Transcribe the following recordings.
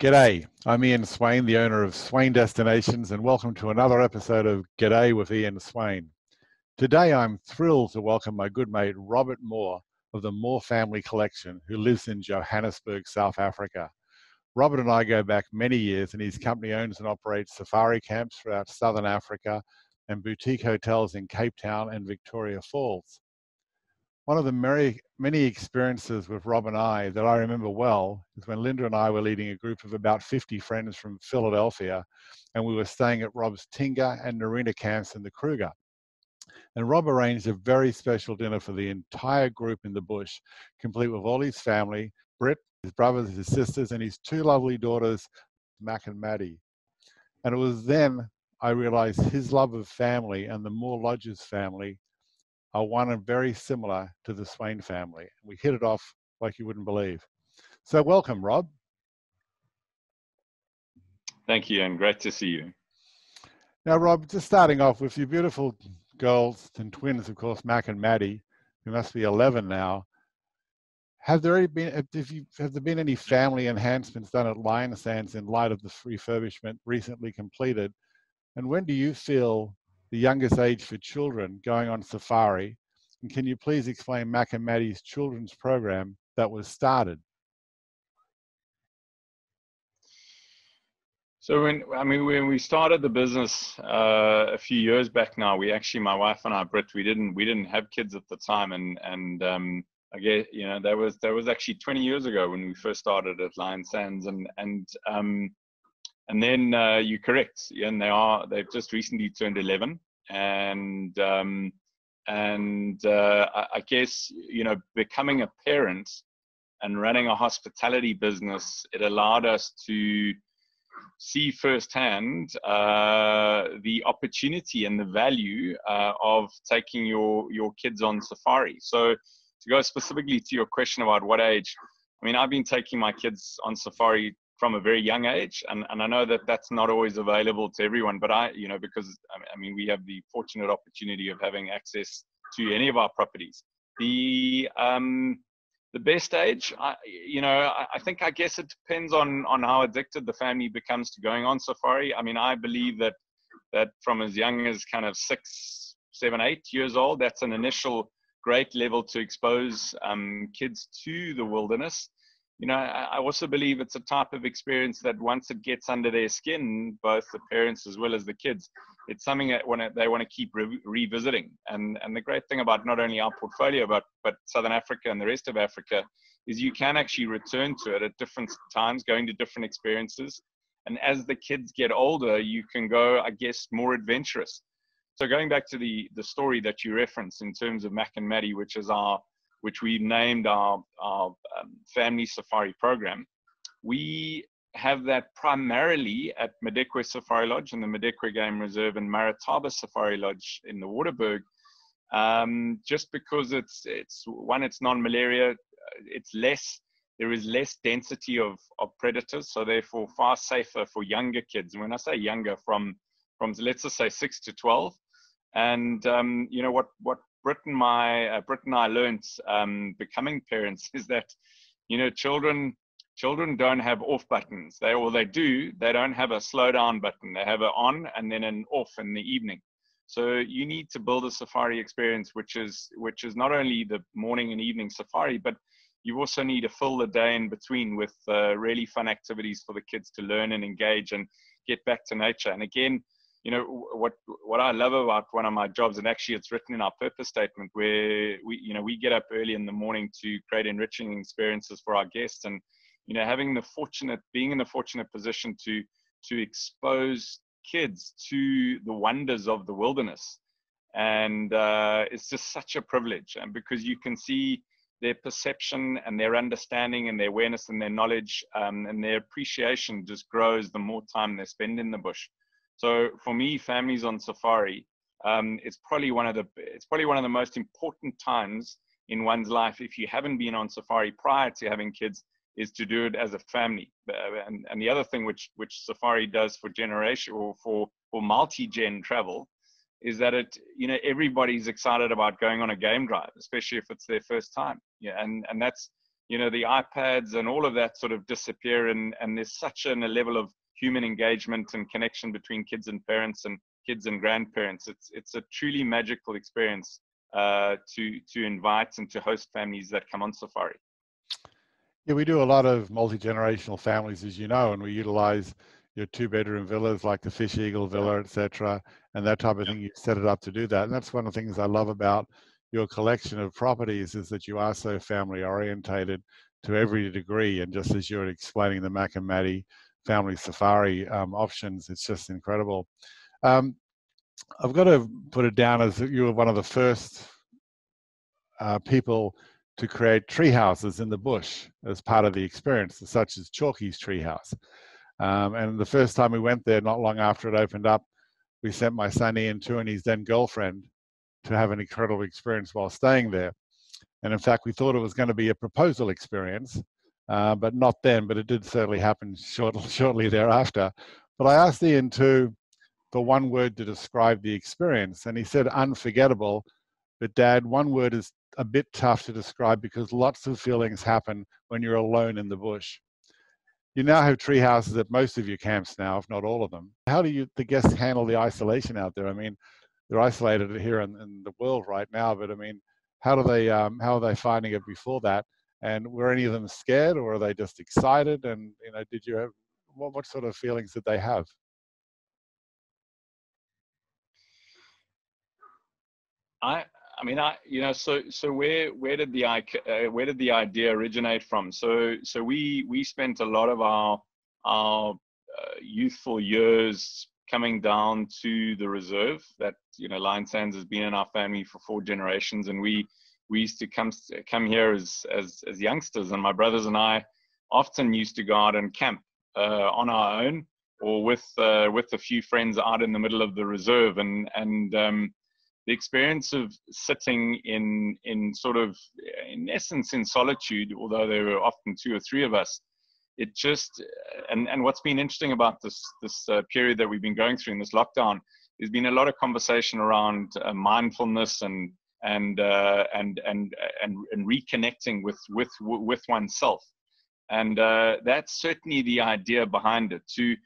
G'day, I'm Ian Swain, the owner of Swain Destinations, and welcome to another episode of G'day with Ian Swain. Today I'm thrilled to welcome my good mate Robert Moore of the More Family Collection, who lives in Johannesburg, South Africa. Robert and I go back many years, and his company owns and operates safari camps throughout Southern Africa and boutique hotels in Cape Town and Victoria Falls. One of the many, many experiences with Rob and I that I remember well is when Linda and I were leading a group of about 50 friends from Philadelphia, and we were staying at Rob's Tinga and Narina camps in the Kruger. And Rob arranged a very special dinner for the entire group in the bush, complete with all his family, Britt, his brothers, his sisters, and his two lovely daughters, Mac and Maddie. And it was then I realized his love of family and the More Lodges family are one and very similar to the Swain family. We hit it off like you wouldn't believe. So welcome, Rob. Thank you, and great to see you. Now, Rob, just starting off with your beautiful girls and twins, of course, Mac and Maddie, who must be 11 now. Have there been have, you, have there been any family enhancements done at Lion Sands in light of the refurbishment recently completed? And when do you feel the youngest age for children going on safari. And can you please explain Mac and Maddie's children's program that was started? So when I mean when we started the business uh, a few years back now, we actually my wife and I, Britt, we didn't we didn't have kids at the time, and and um, I guess you know that was that was actually 20 years ago when we first started at Lion Sands, and and um, and then uh, you're correct, and they are they've just recently turned 11, and um, and uh, I, I guess you know becoming a parent and running a hospitality business, it allowed us to see firsthand uh, the opportunity and the value uh, of taking your your kids on safari. So to go specifically to your question about what age, I mean, I've been taking my kids on safari from a very young age and, and i know that that's not always available to everyone but i you know because i mean we have the fortunate opportunity of having access to any of our properties. The um the best age I, you know I, I think i guess it depends on on how addicted the family becomes to going on safari. I mean i believe that that from as young as kind of six seven eight years old that's an initial great level to expose um, kids to the wilderness you know, I also believe it's a type of experience that once it gets under their skin, both the parents as well as the kids, it's something that when they want to keep re- revisiting. And and the great thing about not only our portfolio but but Southern Africa and the rest of Africa is you can actually return to it at different times, going to different experiences. And as the kids get older, you can go, I guess, more adventurous. So going back to the the story that you referenced in terms of Mac and Maddie, which is our which we named our, our um, family safari program, we have that primarily at Madikwe Safari Lodge and the Madikwe Game Reserve and Marataba Safari Lodge in the Waterberg, um, just because it's it's one, it's non-malaria, it's less. There is less density of, of predators, so therefore far safer for younger kids. And when I say younger, from from let's just say six to twelve, and um, you know what what Britain, my uh, Britt and, I learned um, becoming parents is that you know children children don't have off buttons. They or they do. They don't have a slow down button. They have an on and then an off in the evening. So you need to build a safari experience, which is which is not only the morning and evening safari, but you also need to fill the day in between with uh, really fun activities for the kids to learn and engage and get back to nature. And again, you know what what I love about one of my jobs, and actually it's written in our purpose statement, where we you know we get up early in the morning to create enriching experiences for our guests, and you know having the fortunate being in the fortunate position to to expose kids to the wonders of the wilderness, and uh, it's just such a privilege, and because you can see their perception and their understanding and their awareness and their knowledge um, and their appreciation just grows the more time they spend in the bush. So for me, families on safari, um, it's probably one of the it's probably one of the most important times in one's life if you haven't been on safari prior to having kids is to do it as a family. Uh, and, and the other thing which which safari does for generation or for for multi-gen travel is that it you know everybody's excited about going on a game drive, especially if it's their first time. Yeah, and and that's you know the iPads and all of that sort of disappear, and and there's such an, a level of human engagement and connection between kids and parents and kids and grandparents. It's it's a truly magical experience uh, to to invite and to host families that come on safari. Yeah, we do a lot of multi generational families, as you know, and we utilize your two bedroom villas like the Fish Eagle Villa, etc., and that type of thing. You set it up to do that, and that's one of the things I love about your collection of properties is that you are so family orientated to every degree. And just as you're explaining the Mac and Maddie family safari um, options, it's just incredible. Um, I've got to put it down as you were one of the first uh, people to create tree houses in the bush as part of the experience, such as Chalkley's treehouse. Um, and the first time we went there, not long after it opened up, we sent my son Ian to and his then girlfriend to have an incredible experience while staying there. And in fact, we thought it was going to be a proposal experience, uh, but not then, but it did certainly happen short, shortly thereafter. But I asked Ian to the one word to describe the experience. And he said unforgettable. But dad, one word is a bit tough to describe because lots of feelings happen when you're alone in the bush. You now have tree houses at most of your camps now, if not all of them. How do you the guests handle the isolation out there? I mean, they're isolated here in, in the world right now, but I mean, how do they um, how are they finding it before that? And were any of them scared, or are they just excited? And you know, did you have what, what sort of feelings did they have? I I mean I you know so so where where did the uh, where did the idea originate from? So so we we spent a lot of our our uh, youthful years coming down to the reserve that you know Lion Sands has been in our family for four generations, and we we used to come come here as as as youngsters, and my brothers and I often used to go out and camp uh, on our own or with uh, with a few friends out in the middle of the reserve, and and um, the experience of sitting in in sort of in essence in solitude although there were often two or three of us it just and and what's been interesting about this this uh, period that we've been going through in this lockdown there's been a lot of conversation around uh, mindfulness and and uh, and and and and reconnecting with with with oneself and uh, that's certainly the idea behind it to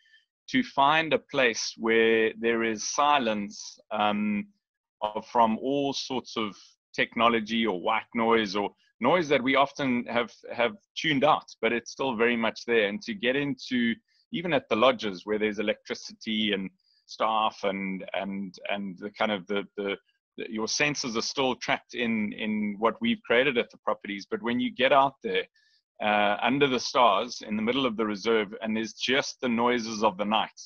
to find a place where there is silence um, from all sorts of technology or white noise or noise that we often have have tuned out, but it's still very much there. And to get into even at the lodges where there's electricity and staff and and and the kind of the the, the your senses are still trapped in in what we've created at the properties. But when you get out there uh, under the stars in the middle of the reserve and there's just the noises of the night,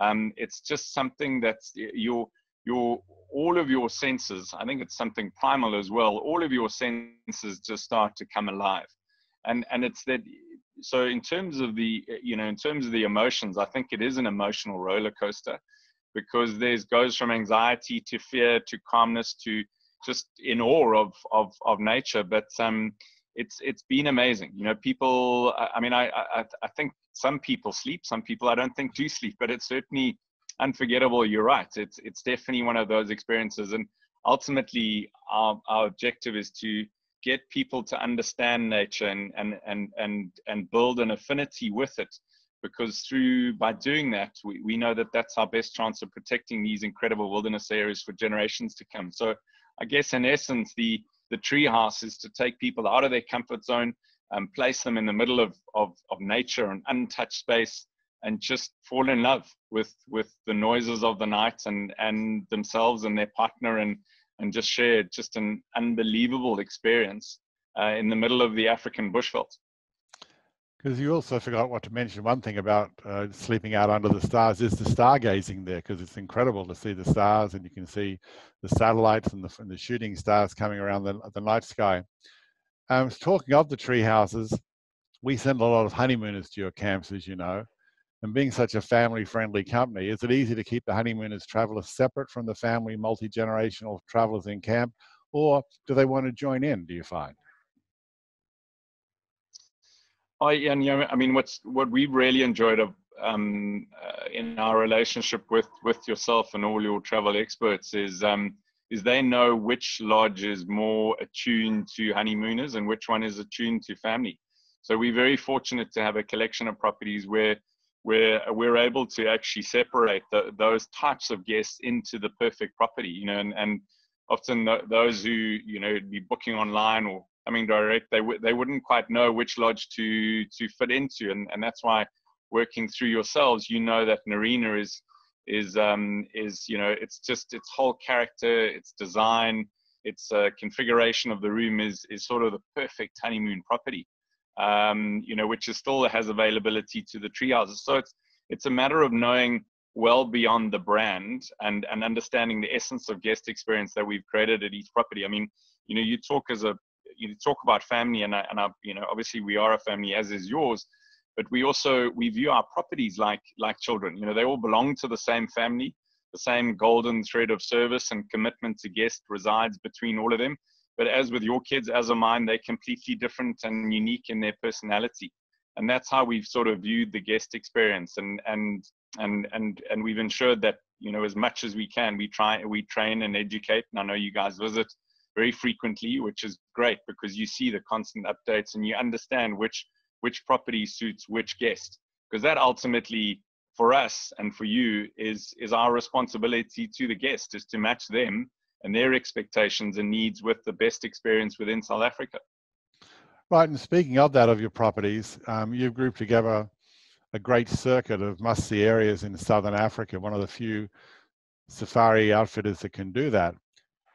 um, it's just something that's your your all of your senses i think it's something primal as well all of your senses just start to come alive and and it's that so in terms of the you know in terms of the emotions i think it is an emotional roller coaster because there's goes from anxiety to fear to calmness to just in awe of of of nature but um it's it's been amazing you know people i mean i i, I think some people sleep some people i don't think do sleep but it's certainly unforgettable. You're right. It's it's definitely one of those experiences, and ultimately, our our objective is to get people to understand nature and and and and and build an affinity with it because through by doing that we, we know that that's our best chance of protecting these incredible wilderness areas for generations to come so i guess in essence the the tree house is to take people out of their comfort zone and place them in the middle of of, of nature and untouched space and just fall in love with with the noises of the night and and themselves and their partner and and just share just an unbelievable experience uh, in the middle of the African bushveld. Because you also forgot what to mention. One thing about uh, sleeping out under the stars is the stargazing there, because it's incredible to see the stars, and you can see the satellites and the, and the shooting stars coming around the, the night sky. Um, talking of the tree houses, we send a lot of honeymooners to your camps, as you know. And being such a family friendly company, is it easy to keep the honeymooners travelers separate from the family multi generational travelers in camp? Or do they want to join in, do you find? I, and you know, I mean, what's what we've really enjoyed of, um, uh, in our relationship with with yourself and all your travel experts is um, is they know which lodge is more attuned to honeymooners and which one is attuned to family. So we're very fortunate to have a collection of properties where where we're able to actually separate the, those types of guests into the perfect property. You know, and, and often th- those who you know be booking online or coming direct, they w- they wouldn't quite know which lodge to to fit into, and and that's why working through yourselves, you know that Narina is is um, is you know it's just its whole character, its design, its uh, configuration of the room is is sort of the perfect honeymoon property. Um, you know, which is still has availability to the tree houses. So it's it's a matter of knowing well beyond the brand and and understanding the essence of guest experience that we've created at each property. I mean, you know, you talk as a you talk about family, and I, and I, you know, obviously we are a family, as is yours but we also we view our properties like like children. You know they all belong to the same family the same golden thread of service and commitment to guest resides between all of them. But as with your kids as of mine they're completely different and unique in their personality. And that's how we've sort of viewed the guest experience. And and and and and we've ensured that you know as much as we can we try we train and educate. And i know you guys visit very frequently which is great because you see the constant updates and you understand which which property suits which guest. Because that ultimately for us and for you is is our responsibility to the guest is to match them and their expectations and needs with the best experience within south africa. Right and speaking of that of your properties um, you've grouped together a great circuit of must-see areas in southern africa one of the few safari outfitters that can do that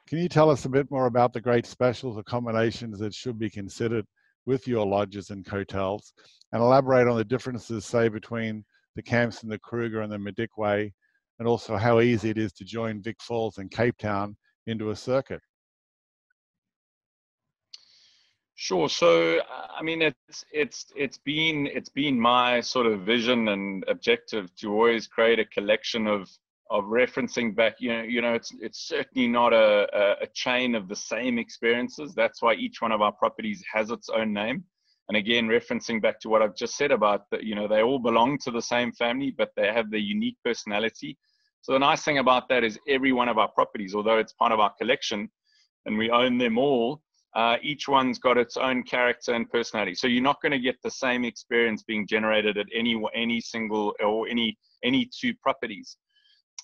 can you tell us a bit more about the great specials accommodations that should be considered with your lodges and hotels and elaborate on the differences, say, between the camps in the Kruger and the Madikwe, and also how easy it is to join Vic Falls and Cape Town into a circuit. Sure. So, uh, I mean, it's it's it's been it's been my sort of vision and objective to always create a collection of of referencing back you know you know it's it's certainly not a, a, chain of the same experiences. That's why each one of our properties has its own name. And again referencing back to what i've just said about that you know they all belong to the same family but they have their unique personality. So the nice thing about that is every one of our properties although it's part of our collection and we own them all uh, each one's got its own character and personality. So you're not going to get the same experience being generated at any any single or any any two properties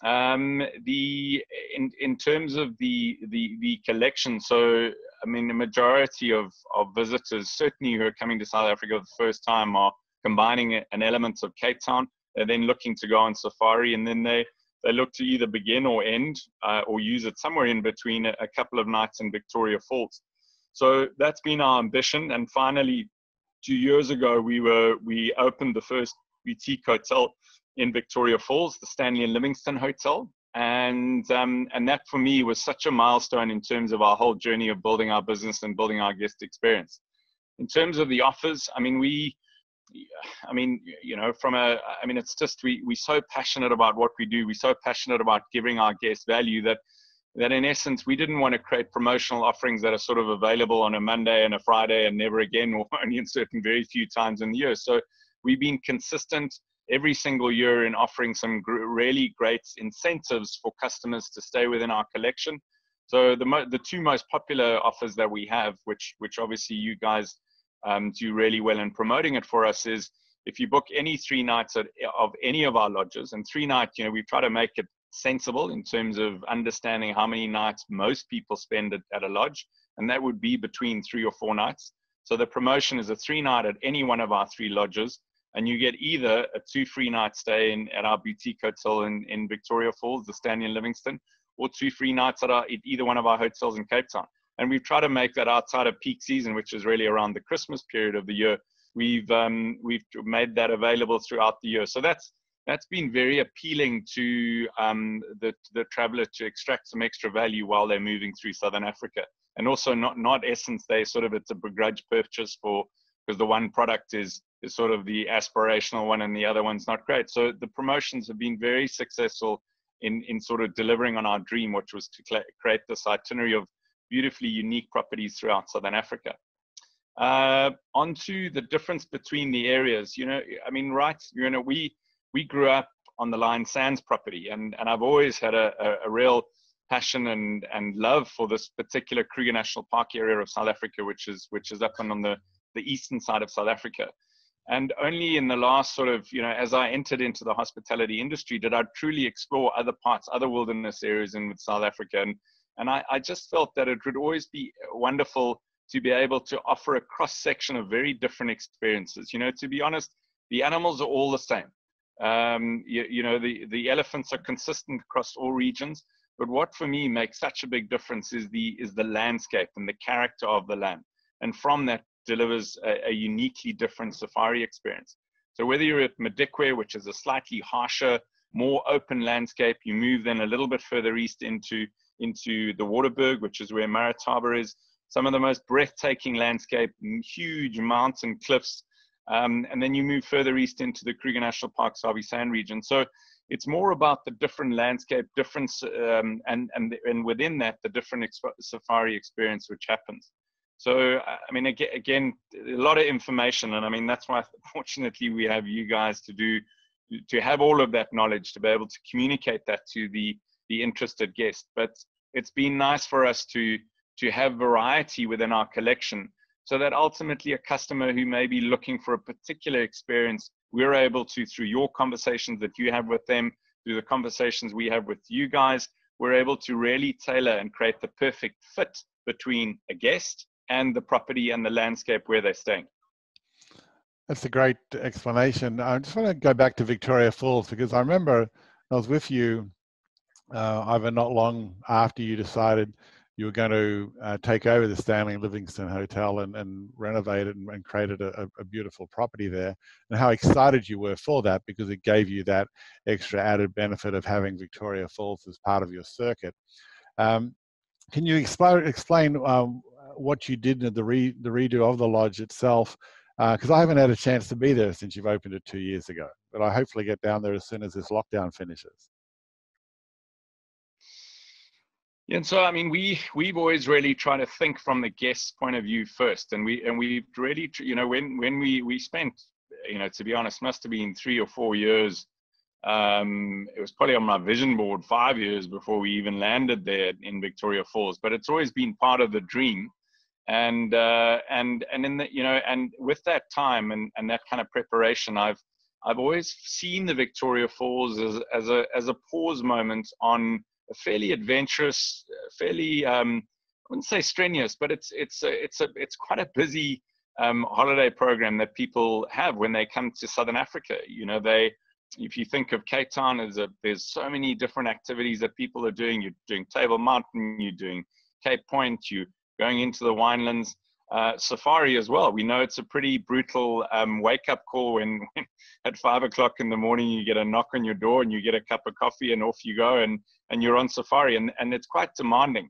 um, the in in terms of the the the collection, so I mean the majority of of visitors, certainly who are coming to South Africa for the first time, are combining an element of Cape Town. They're then looking to go on safari, and then they they look to either begin or end uh, or use it somewhere in between a, a couple of nights in Victoria Falls. So that's been our ambition. And finally, two years ago, we were we opened the first boutique hotel in Victoria Falls, the Stanley and Livingstone Hotel. And, um, and that for me was such a milestone in terms of our whole journey of building our business and building our guest experience. In terms of the offers, I mean, we, I mean, you know, from a, I mean, it's just we we're so passionate about what we do. We're so passionate about giving our guests value that that in essence we didn't want to create promotional offerings that are sort of available on a Monday and a Friday and never again, or only in certain very few times in the year. So we've been consistent every single year in offering some gr- really great incentives for customers to stay within our collection. So the the two most popular offers that we have, which which obviously you guys um, do really well in promoting it for us, is if you book any three nights at, of any of our lodges, and three nights, you know, we try to make it sensible in terms of understanding how many nights most people spend at, at a lodge, and that would be between three or four nights. So the promotion is a three night at any one of our three lodges and you get either a two free night stay in, at our boutique hotel in, in Victoria Falls, the Stanley and Livingstone, or two free nights at, our, at either one of our hotels in Cape Town. And we've tried to make that outside of peak season, which is really around the Christmas period of the year. We've um, we've made that available throughout the year. So that's that's been very appealing to um, the the traveler to extract some extra value while they're moving through Southern Africa, and also not not essence they sort of it's a begrudge purchase for because the one product is is sort of the aspirational one and the other one's not great. So the promotions have been very successful in, in sort of delivering on our dream, which was to create this itinerary of beautifully unique properties throughout Southern Africa. Uh, onto the difference between the areas, you know, I mean, right, you know, we, we grew up on the Lion Sands property and, and I've always had a, a, a real passion and and love for this particular Kruger National Park area of South Africa, which is which is up and on the the eastern side of South Africa. And only in the last sort of, you know, as I entered into the hospitality industry, did I truly explore other parts, other wilderness areas in South Africa. And, and I, I just felt that it would always be wonderful to be able to offer a cross section of very different experiences. You know, to be honest, the animals are all the same. Um, you, you know, the, the elephants are consistent across all regions. But what for me makes such a big difference is the is the landscape and the character of the land. And from that delivers a, a uniquely different safari experience. So whether you're at Madikwe, which is a slightly harsher, more open landscape, you move then a little bit further east into into the Waterberg, which is where Marataba is. Some of the most breathtaking landscape, huge mountain cliffs, um, and then you move further east into the Kruger National Park, Sabi Sand region. So it's more about the different landscape, difference, um, and, and, and within that, the different safari experience which happens. So, I mean, again, a lot of information. And I mean, that's why fortunately we have you guys to do, to have all of that knowledge, to be able to communicate that to the, the interested guest. But it's been nice for us to, to have variety within our collection so that ultimately a customer who may be looking for a particular experience, we're able to, through your conversations that you have with them, through the conversations we have with you guys, we're able to really tailor and create the perfect fit between a guest and the property and the landscape where they're staying. That's a great explanation. I just want to go back to Victoria Falls because I remember I was with you uh, over not long after you decided you were going to uh, take over the Stanley Livingstone Hotel and, and renovate it and, and created a, a, beautiful property there, and how excited you were for that because it gave you that extra added benefit of having Victoria Falls as part of your circuit. Um, can you explain, explain um, what you did in the, re, the redo of the lodge itself, because uh, I haven't had a chance to be there since you've opened it two years ago. But I hopefully get down there as soon as this lockdown finishes. Yeah, and so I mean, we we've always really tried to think from the guest's point of view first, and we and we've really, you know, when when we we spent, you know, to be honest, must have been three or four years. Um, it was probably on my vision board five years before we even landed there in Victoria Falls. But it's always been part of the dream and uh, and and in the you know and with that time and and that kind of preparation i've i've always seen the victoria falls as as a as a pause moment on a fairly adventurous fairly um i wouldn't say strenuous but it's it's a, it's a it's quite a busy um, holiday program that people have when they come to southern africa you know they if you think of Cape Town, there's, a, there's so many different activities that people are doing. You're doing Table Mountain, you're doing Cape Point, you're going into the winelands. Uh, safari as well. We know it's a pretty brutal um, wake up call when, when, at five o'clock in the morning you get a knock on your door and you get a cup of coffee and off you go and, and you're on safari and, and it's quite demanding.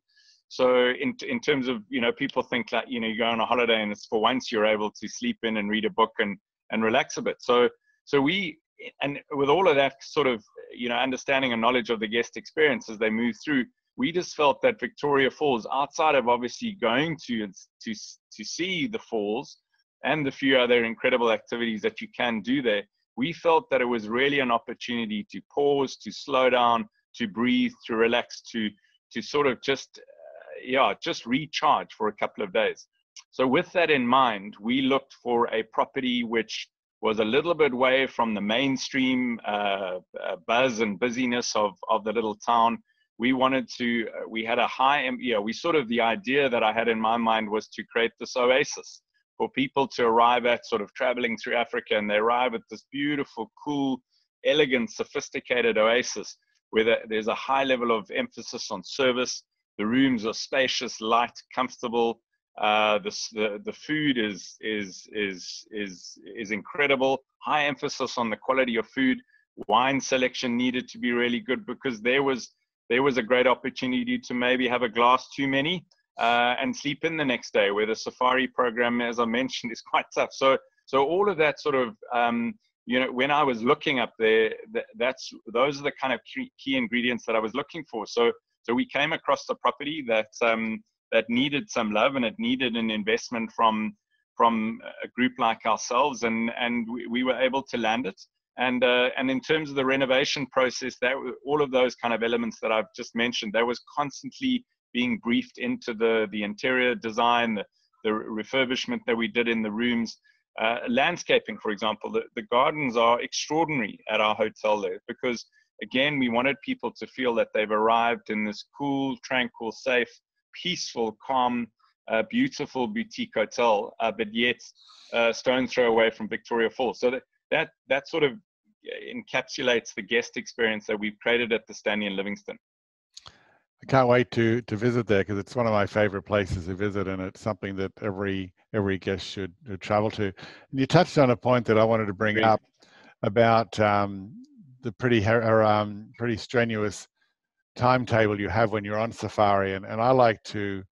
So in, in terms of, you know, people think that, you know, you go on a holiday and it's for once you're able to sleep in and read a book and, and relax a bit. So, so we, and with all of that sort of, you know, understanding and knowledge of the guest experience as they move through, we just felt that Victoria Falls, outside of obviously going to to to see the falls and the few other incredible activities that you can do there, we felt that it was really an opportunity to pause, to slow down, to breathe, to relax, to to sort of just uh, yeah, just recharge for a couple of days. So with that in mind, we looked for a property which was a little bit away from the mainstream uh, uh, buzz and busyness of, of the little town. We wanted to uh, we had a high you know we sort of the idea that i had in my mind was to create this oasis for people to arrive at sort of traveling through africa and they arrive at this beautiful cool elegant sophisticated oasis where there's a high level of emphasis on service. The rooms are spacious light comfortable uh, the, the, the food is is is is is incredible high emphasis on the quality of food wine selection needed to be really good because there was there was a great opportunity to maybe have a glass too many uh, and sleep in the next day, where the safari program, as I mentioned, is quite tough. So, so all of that sort of, um, you know, when I was looking up there, that's those are the kind of key, key, ingredients that I was looking for. So, so we came across the property that um, that needed some love and it needed an investment from from a group like ourselves, and and we, we were able to land it. And uh, and in terms of the renovation process, that all of those kind of elements that I've just mentioned, that was constantly being briefed into the the interior design, the, the refurbishment that we did in the rooms. Uh, landscaping, for example, the, the gardens are extraordinary at our hotel there because, again, we wanted people to feel that they've arrived in this cool, tranquil, safe, peaceful, calm, uh, beautiful boutique hotel, uh, but yet uh, stone's throw away from Victoria Falls. So that, that, that sort of encapsulates the guest experience that we've created at the Stanley and Livingstone. I can't wait to to visit there because it's one of my favorite places to visit, and it's something that every every guest should, should travel to. And you touched on a point that I wanted to bring up about um, the pretty um, pretty strenuous timetable you have when you're on safari, and, and I like to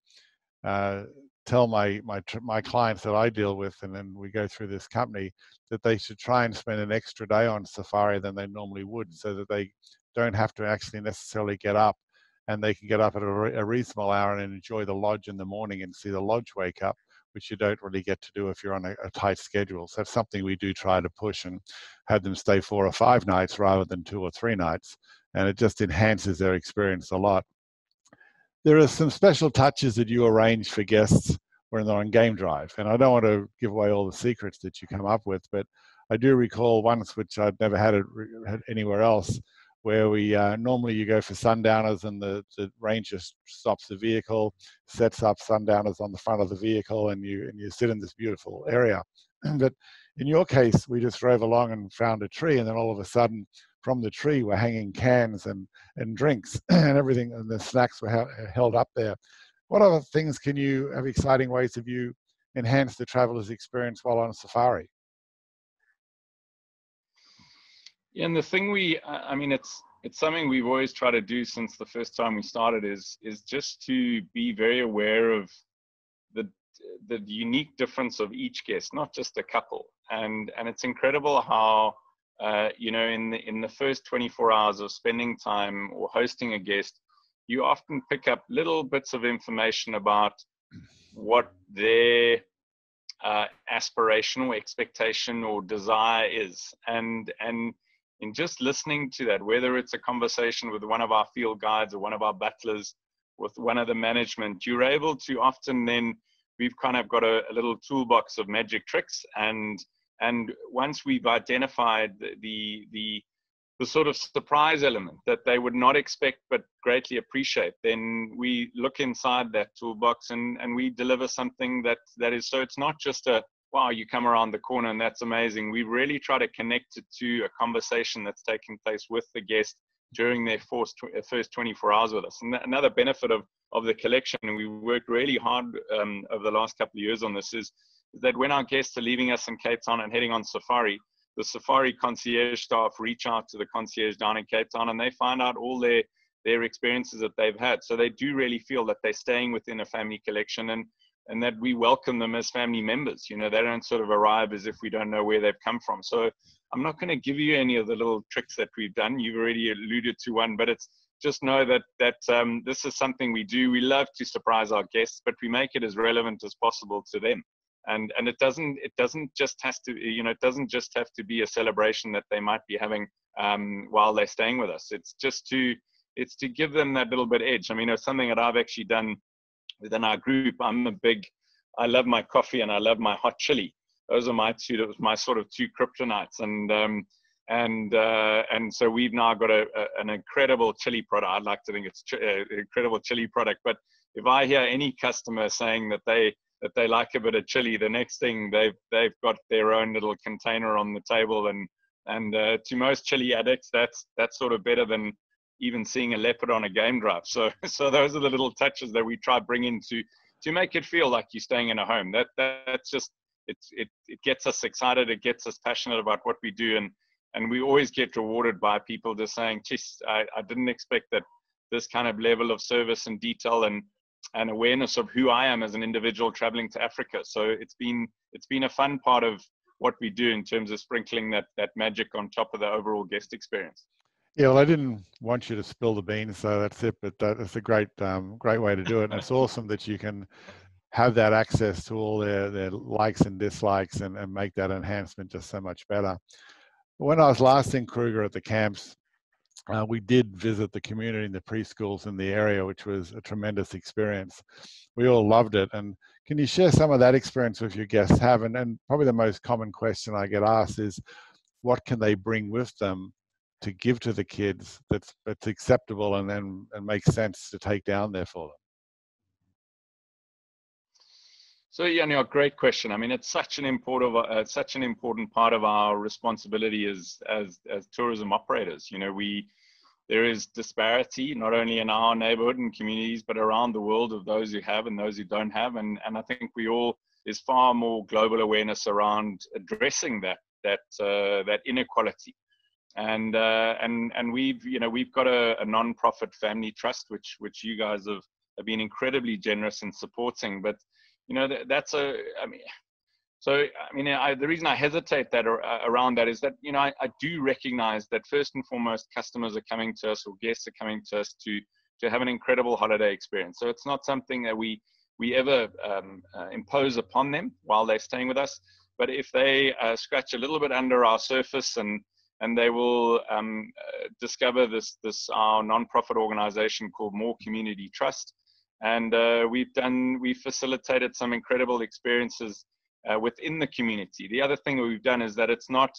uh, tell my my my clients that I deal with, and then we go through this company that they should try and spend an extra day on safari than they normally would, so that they don't have to actually necessarily get up and they can get up at a, a, reasonable hour and enjoy the lodge in the morning and see the lodge wake up, which you don't really get to do if you're on a, a tight schedule. So that's something we do try to push and have them stay four or five nights rather than two or three nights. And it just enhances their experience a lot. There are some special touches that you arrange for guests when they're on game drive. And I don't want to give away all the secrets that you come up with, but I do recall once, which I'd never had it anywhere else, where we uh, normally you go for sundowners and the, the ranger stops the vehicle, sets up sundowners on the front of the vehicle, and you and you sit in this beautiful area. but in your case, we just drove along and found a tree, and then all of a sudden, from the tree were hanging cans and and drinks and everything, and the snacks were ha- uh, held up there. What other things can you have exciting ways of you enhance the traveler's experience while on safari? Yeah, and the thing we, I mean, it's it's something we've always tried to do since the first time we started is is just to be very aware of the the unique difference of each guest, not just a couple. And and it's incredible how uh, you know in the in the first 24 hours of spending time or hosting a guest, you often pick up little bits of information about what their uh, aspirational expectation or desire is, and and in just listening to that, whether it's a conversation with one of our field guides or one of our butlers, with one of the management, you're able to often then we've kind of got a, a little toolbox of magic tricks and and once we've identified the, the the sort of surprise element that they would not expect but greatly appreciate then we look inside that toolbox and and we deliver something that that is so it's not just a wow, you come around the corner and that's amazing. We really try to connect it to a conversation that's taking place with the guest during their first, uh, first 24 hours with us. And another benefit of, of the collection, and we worked really hard um, over the last couple of years on this, is, that when our guests are leaving us in Cape Town and heading on safari, the safari concierge staff reach out to the concierge down in Cape Town and they find out all their their experiences that they've had. So they do really feel that they're staying within a family collection. And and that we welcome them as family members. You know, they don't sort of arrive as if we don't know where they've come from. So I'm not going to give you any of the little tricks that we've done. You've already alluded to one, but it's just know that that um, this is something we do. We love to surprise our guests, but we make it as relevant as possible to them. And and it doesn't it doesn't just has to you know it doesn't just have to be a celebration that they might be having um, while they're staying with us. It's just to it's to give them that little bit edge. I mean, it's something that I've actually done within our group, I'm a big, I love my coffee and I love my hot chili. Those are my two, that was my sort of two kryptonites. And, um, and, uh, and so we've now got a, a, an incredible chili product. I'd like to think it's ch- uh, incredible chili product. But if I hear any customer saying that they, that they like a bit of chili, the next thing they've, they've got their own little container on the table and, and uh, to most chili addicts, that's that's sort of better than even seeing a leopard on a game drive. So, so those are the little touches that we try to bring into to make it feel like you're staying in a home. That that's just it, it it gets us excited. It gets us passionate about what we do, and and we always get rewarded by people just saying, "Geez, I, I didn't expect that this kind of level of service and detail and and awareness of who I am as an individual traveling to Africa." So it's been it's been a fun part of what we do in terms of sprinkling that that magic on top of the overall guest experience. Yeah, well, I didn't want you to spill the beans, so that's it. But that's a great, um, great way to do it, and it's awesome that you can have that access to all their their likes and dislikes, and, and make that enhancement just so much better. When I was last in Kruger at the camps, uh, we did visit the community and the preschools in the area, which was a tremendous experience. We all loved it. And can you share some of that experience with your guests have? And, and probably the most common question I get asked is, what can they bring with them to give to the kids that's that's acceptable and and, and makes sense to take down there for them? So yeah, no, great question. I mean, it's such an important, uh, such an important part of our responsibility as as as tourism operators. You know, we there is disparity not only in our neighborhood and communities, but around the world of those who have and those who don't have. And and I think we all there's far more global awareness around addressing that that uh, that inequality. And uh, and and we've you know we've got a, a non-profit family trust which which you guys have, have been incredibly generous in supporting, but you know that, that's a i mean so i mean I, the reason i hesitate that or, uh, around that is that you know I, I, do recognize that first and foremost customers are coming to us or guests are coming to us to to have an incredible holiday experience. So it's not something that we we ever um, uh, impose upon them while they're staying with us. But if they uh, scratch a little bit under our surface and and they will um, uh, discover this this our nonprofit organization called More Community Trust, and uh, we've done we've facilitated some incredible experiences uh, within the community. The other thing that we've done is that it's not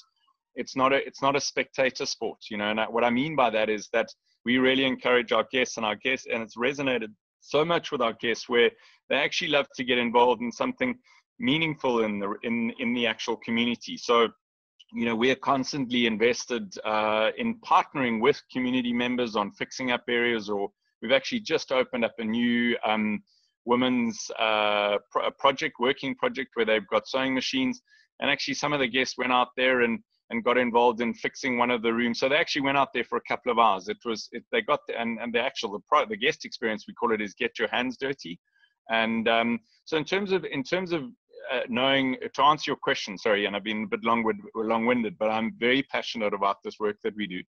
it's not a it's not a spectator sport you know and what i mean by that is that we really encourage our guests and our guests and it's resonated so much with our guests where they actually love to get involved in something meaningful in the in in the actual community. So you know we are constantly invested uh, in partnering with community members on fixing up areas or We've actually just opened up a new um, women's uh, pro- project, working project, where they've got sewing machines. And actually, some of the guests went out there and, and got involved in fixing one of the rooms. So they actually went out there for a couple of hours. It was it, they got the, and and the actual the, pro, the guest experience we call it is get your hands dirty. And um, so in terms of in terms of uh, knowing to answer your question, sorry, and I've been a bit long-winded, long-winded, but I'm very passionate about this work that we do.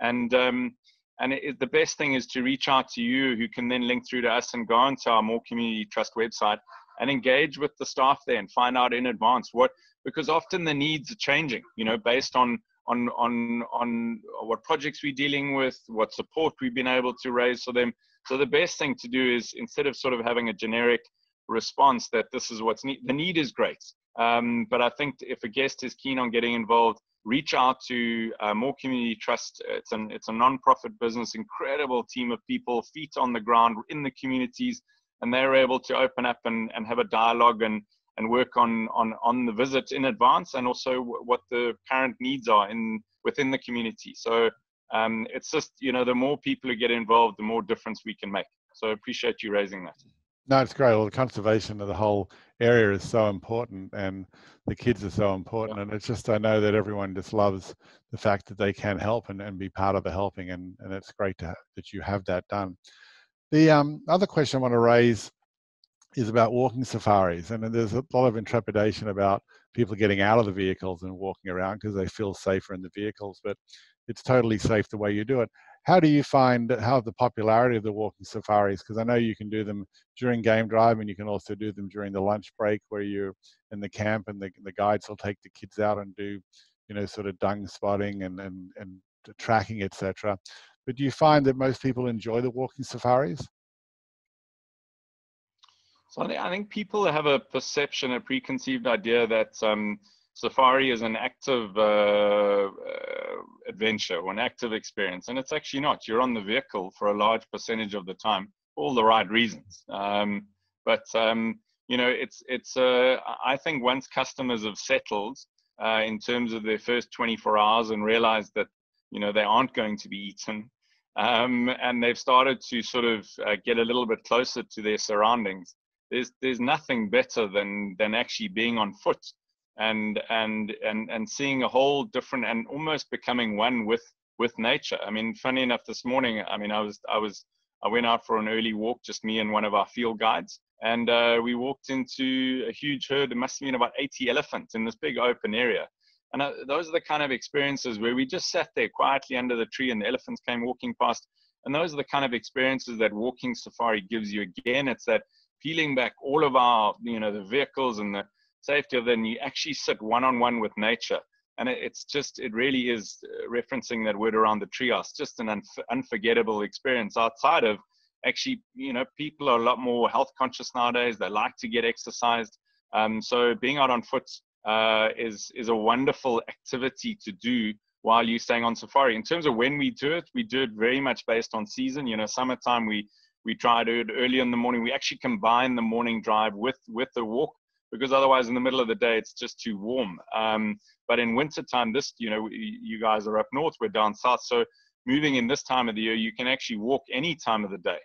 And um, and it, the best thing is to reach out to you, who can then link through to us and go onto our More Community Trust website and engage with the staff there and find out in advance what, because often the needs are changing, you know, based on on on on what projects we're dealing with, what support we've been able to raise for them. So the best thing to do is instead of sort of having a generic response that this is what's need, the need is great. Um, but I think if a guest is keen on getting involved, reach out to uh, More Community Trust. It's an it's a non-profit business, incredible team of people, feet on the ground in the communities, and they're able to open up and, and have a dialogue and and work on on on the visit in advance, and also what the current needs are in within the community. So um, it's just you know the more people who get involved, the more difference we can make. So I appreciate you raising that. No, it's great. Well, the conservation of the whole area is so important, and the kids are so important. And it's just I know that everyone just loves the fact that they can help and, and be part of the helping, and and it's great to that you have that done. The um, other question I want to raise is about walking safaris, and there's a lot of intrepidation about people getting out of the vehicles and walking around because they feel safer in the vehicles, but it's totally safe the way you do it how do you find how the popularity of the walking safaris? Because I know you can do them during game drive, and you can also do them during the lunch break, where you're in the camp, and the, the guides will take the kids out and do, you know, sort of dung spotting and and and tracking, etc. But do you find that most people enjoy the walking safaris? So I think people have a perception, a preconceived idea that um, safari is an active uh, uh, adventure or an active experience and it's actually not. You're on the vehicle for a large percentage of the time all the right reasons. Um, but um, you know it's it's uh, i think once customers have settled uh, in terms of their first 24 hours and realized that you know they aren't going to be eaten um, and they've started to sort of uh, get a little bit closer to their surroundings there's there's nothing better than than actually being on foot and and and and seeing a whole different and almost becoming one with with nature. I mean, funny enough, this morning, I mean, I was I was I went out for an early walk, just me and one of our field guides, and uh, we walked into a huge herd. It must have been about 80 elephants in this big open area. And uh, those are the kind of experiences where we just sat there quietly under the tree, and the elephants came walking past. And those are the kind of experiences that walking safari gives you. Again, it's that peeling back all of our, you know, the vehicles and the safety of then you actually sit one on one with nature. And it's just it really is uh, referencing that word around the treehouse just an unf- unforgettable experience outside of actually you know people are a lot more health conscious nowadays. They like to get exercised. Um, so being out on foot uh, is is a wonderful activity to do while you're staying on safari. In terms of when we do it we do it very much based on season. You know summertime we we try to do it early in the morning. We actually combine the morning drive with with the walk because otherwise in the middle of the day it's just too warm. Um, but in winter time, this you know you guys are up north, we're down south, so moving in this time of the year, you can actually walk any time of the day.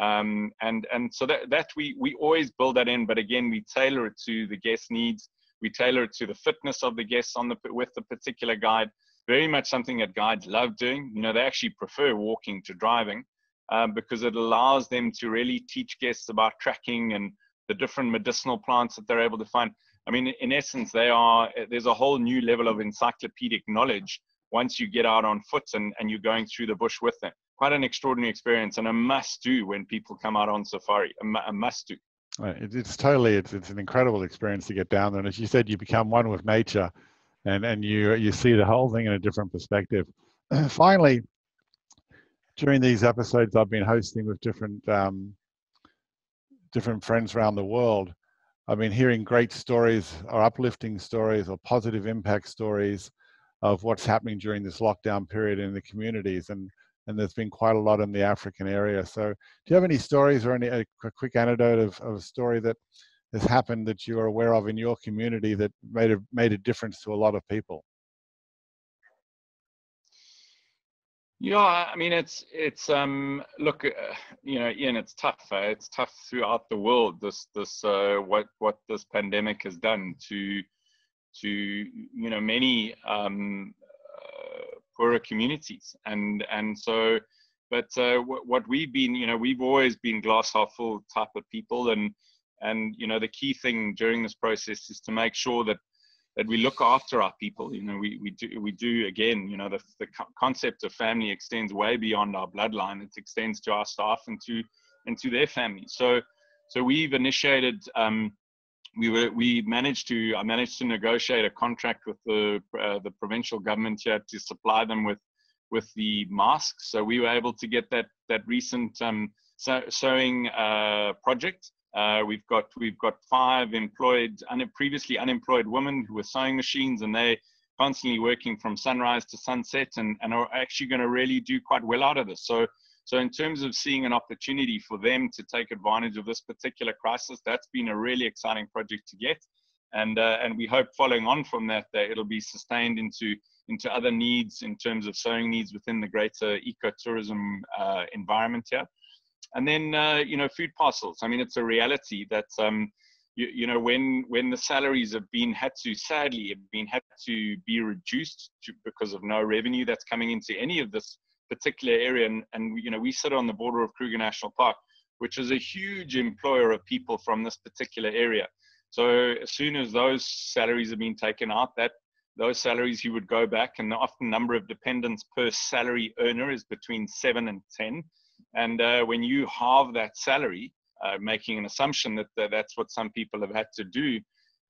Um, and and so that that we we always build that in, but again we tailor it to the guest needs. We tailor it to the fitness of the guests on the with the particular guide. Very much something that guides love doing. You know, they actually prefer walking to driving um, because it allows them to really teach guests about tracking and the different medicinal plants that they're able to find. I mean, in essence, they are there's a whole new level of encyclopedic knowledge once you get out on foot and, and you're going through the bush with them. Quite an extraordinary experience and a must do when people come out on safari, a, a must do. It's totally, it's, it's an incredible experience to get down there. And as you said, you become one with nature and, and you, you see the whole thing in a different perspective. Finally, during these episodes I've been hosting with different um, different friends around the world, I've been hearing great stories or uplifting stories or positive impact stories of what's happening during this lockdown period in the communities. And, and there's been quite a lot in the African area. So do you have any stories or any a quick anecdote of, of a story that has happened that you are aware of in your community that made a, made a difference to a lot of people? Yeah, I mean it's it's um look, uh, you know, Ian, it's tough. Uh, it's tough throughout the world. This this uh, what what this pandemic has done to to you know many um, uh, poorer communities, and and so, but uh, what, what we've been, you know, we've always been glass half full type of people, and and you know the key thing during this process is to make sure that that we look after our people. You know, we, we do we do again. You know, the the concept of family extends way beyond our bloodline. It extends to our staff and to and to their families. So so we've initiated. Um, we were we managed to I managed to negotiate a contract with the uh, the provincial government here to supply them with with the masks. So we were able to get that that recent um, sewing uh, project uh, we've got we've got five employed, un- previously unemployed women who are sewing machines, and they're constantly working from sunrise to sunset, and, and are actually going to really do quite well out of this. So, so in terms of seeing an opportunity for them to take advantage of this particular crisis, that's been a really exciting project to get, and uh, and we hope following on from that that it'll be sustained into into other needs in terms of sewing needs within the greater ecotourism uh, environment here and then uh, you know food parcels. I mean, it's a reality that um, you, you, know when when the salaries have been had to sadly have been had to be reduced to, because of no revenue that's coming into any of this particular area, and, and you know we sit on the border of Kruger National Park, which is a huge employer of people from this particular area. So as soon as those salaries have been taken out, that those salaries you would go back, and the often number of dependents per salary earner is between seven and ten. And uh, when you halve that salary, uh, making an assumption that, that that's what some people have had to do,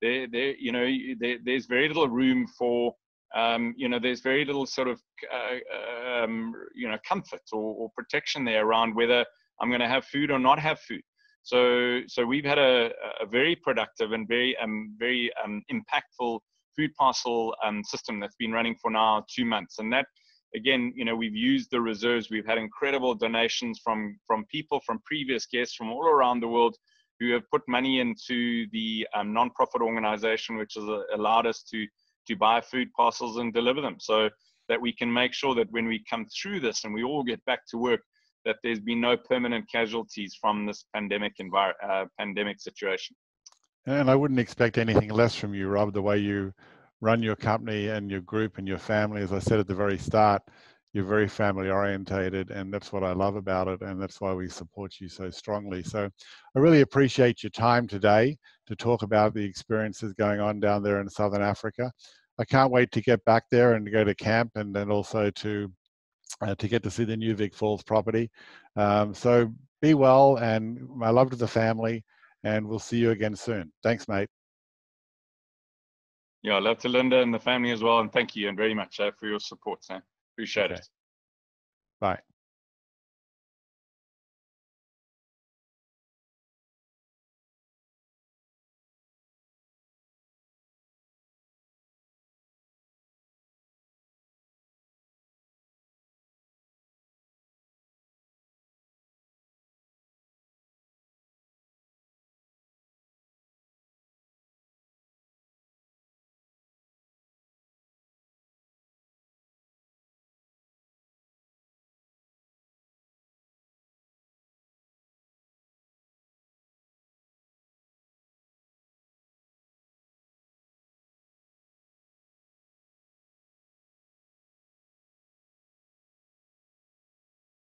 there, there, you know, there, there's very little room for, um, you know, there's very little sort of, uh, um, you know, comfort or, or protection there around whether I'm going to have food or not have food. So, so we've had a, a very productive and very, um, very um, impactful food parcel um, system that's been running for now two months, and that again, you know, we've used the reserves. We've had incredible donations from from people, from previous guests from all around the world who have put money into the um, non-profit organization, which has uh, allowed us to to buy food parcels and deliver them, so that we can make sure that when we come through this and we all get back to work, that there's been no permanent casualties from this pandemic envir- uh, pandemic situation. And I wouldn't expect anything less from you, Rob. The way you run your company and your group and your family. As I said at the very start, you're very family orientated, and that's what I love about it, and that's why we support you so strongly. So I really appreciate your time today to talk about the experiences going on down there in Southern Africa. I can't wait to get back there and to go to camp and then also to uh, to get to see the new Vic Falls property. Um, so be well and my love to the family and we'll see you again soon. Thanks, mate. Yeah, love to Linda and the family as well. And thank you and very much uh, for your support, Sam. Appreciate Okay. it. Bye.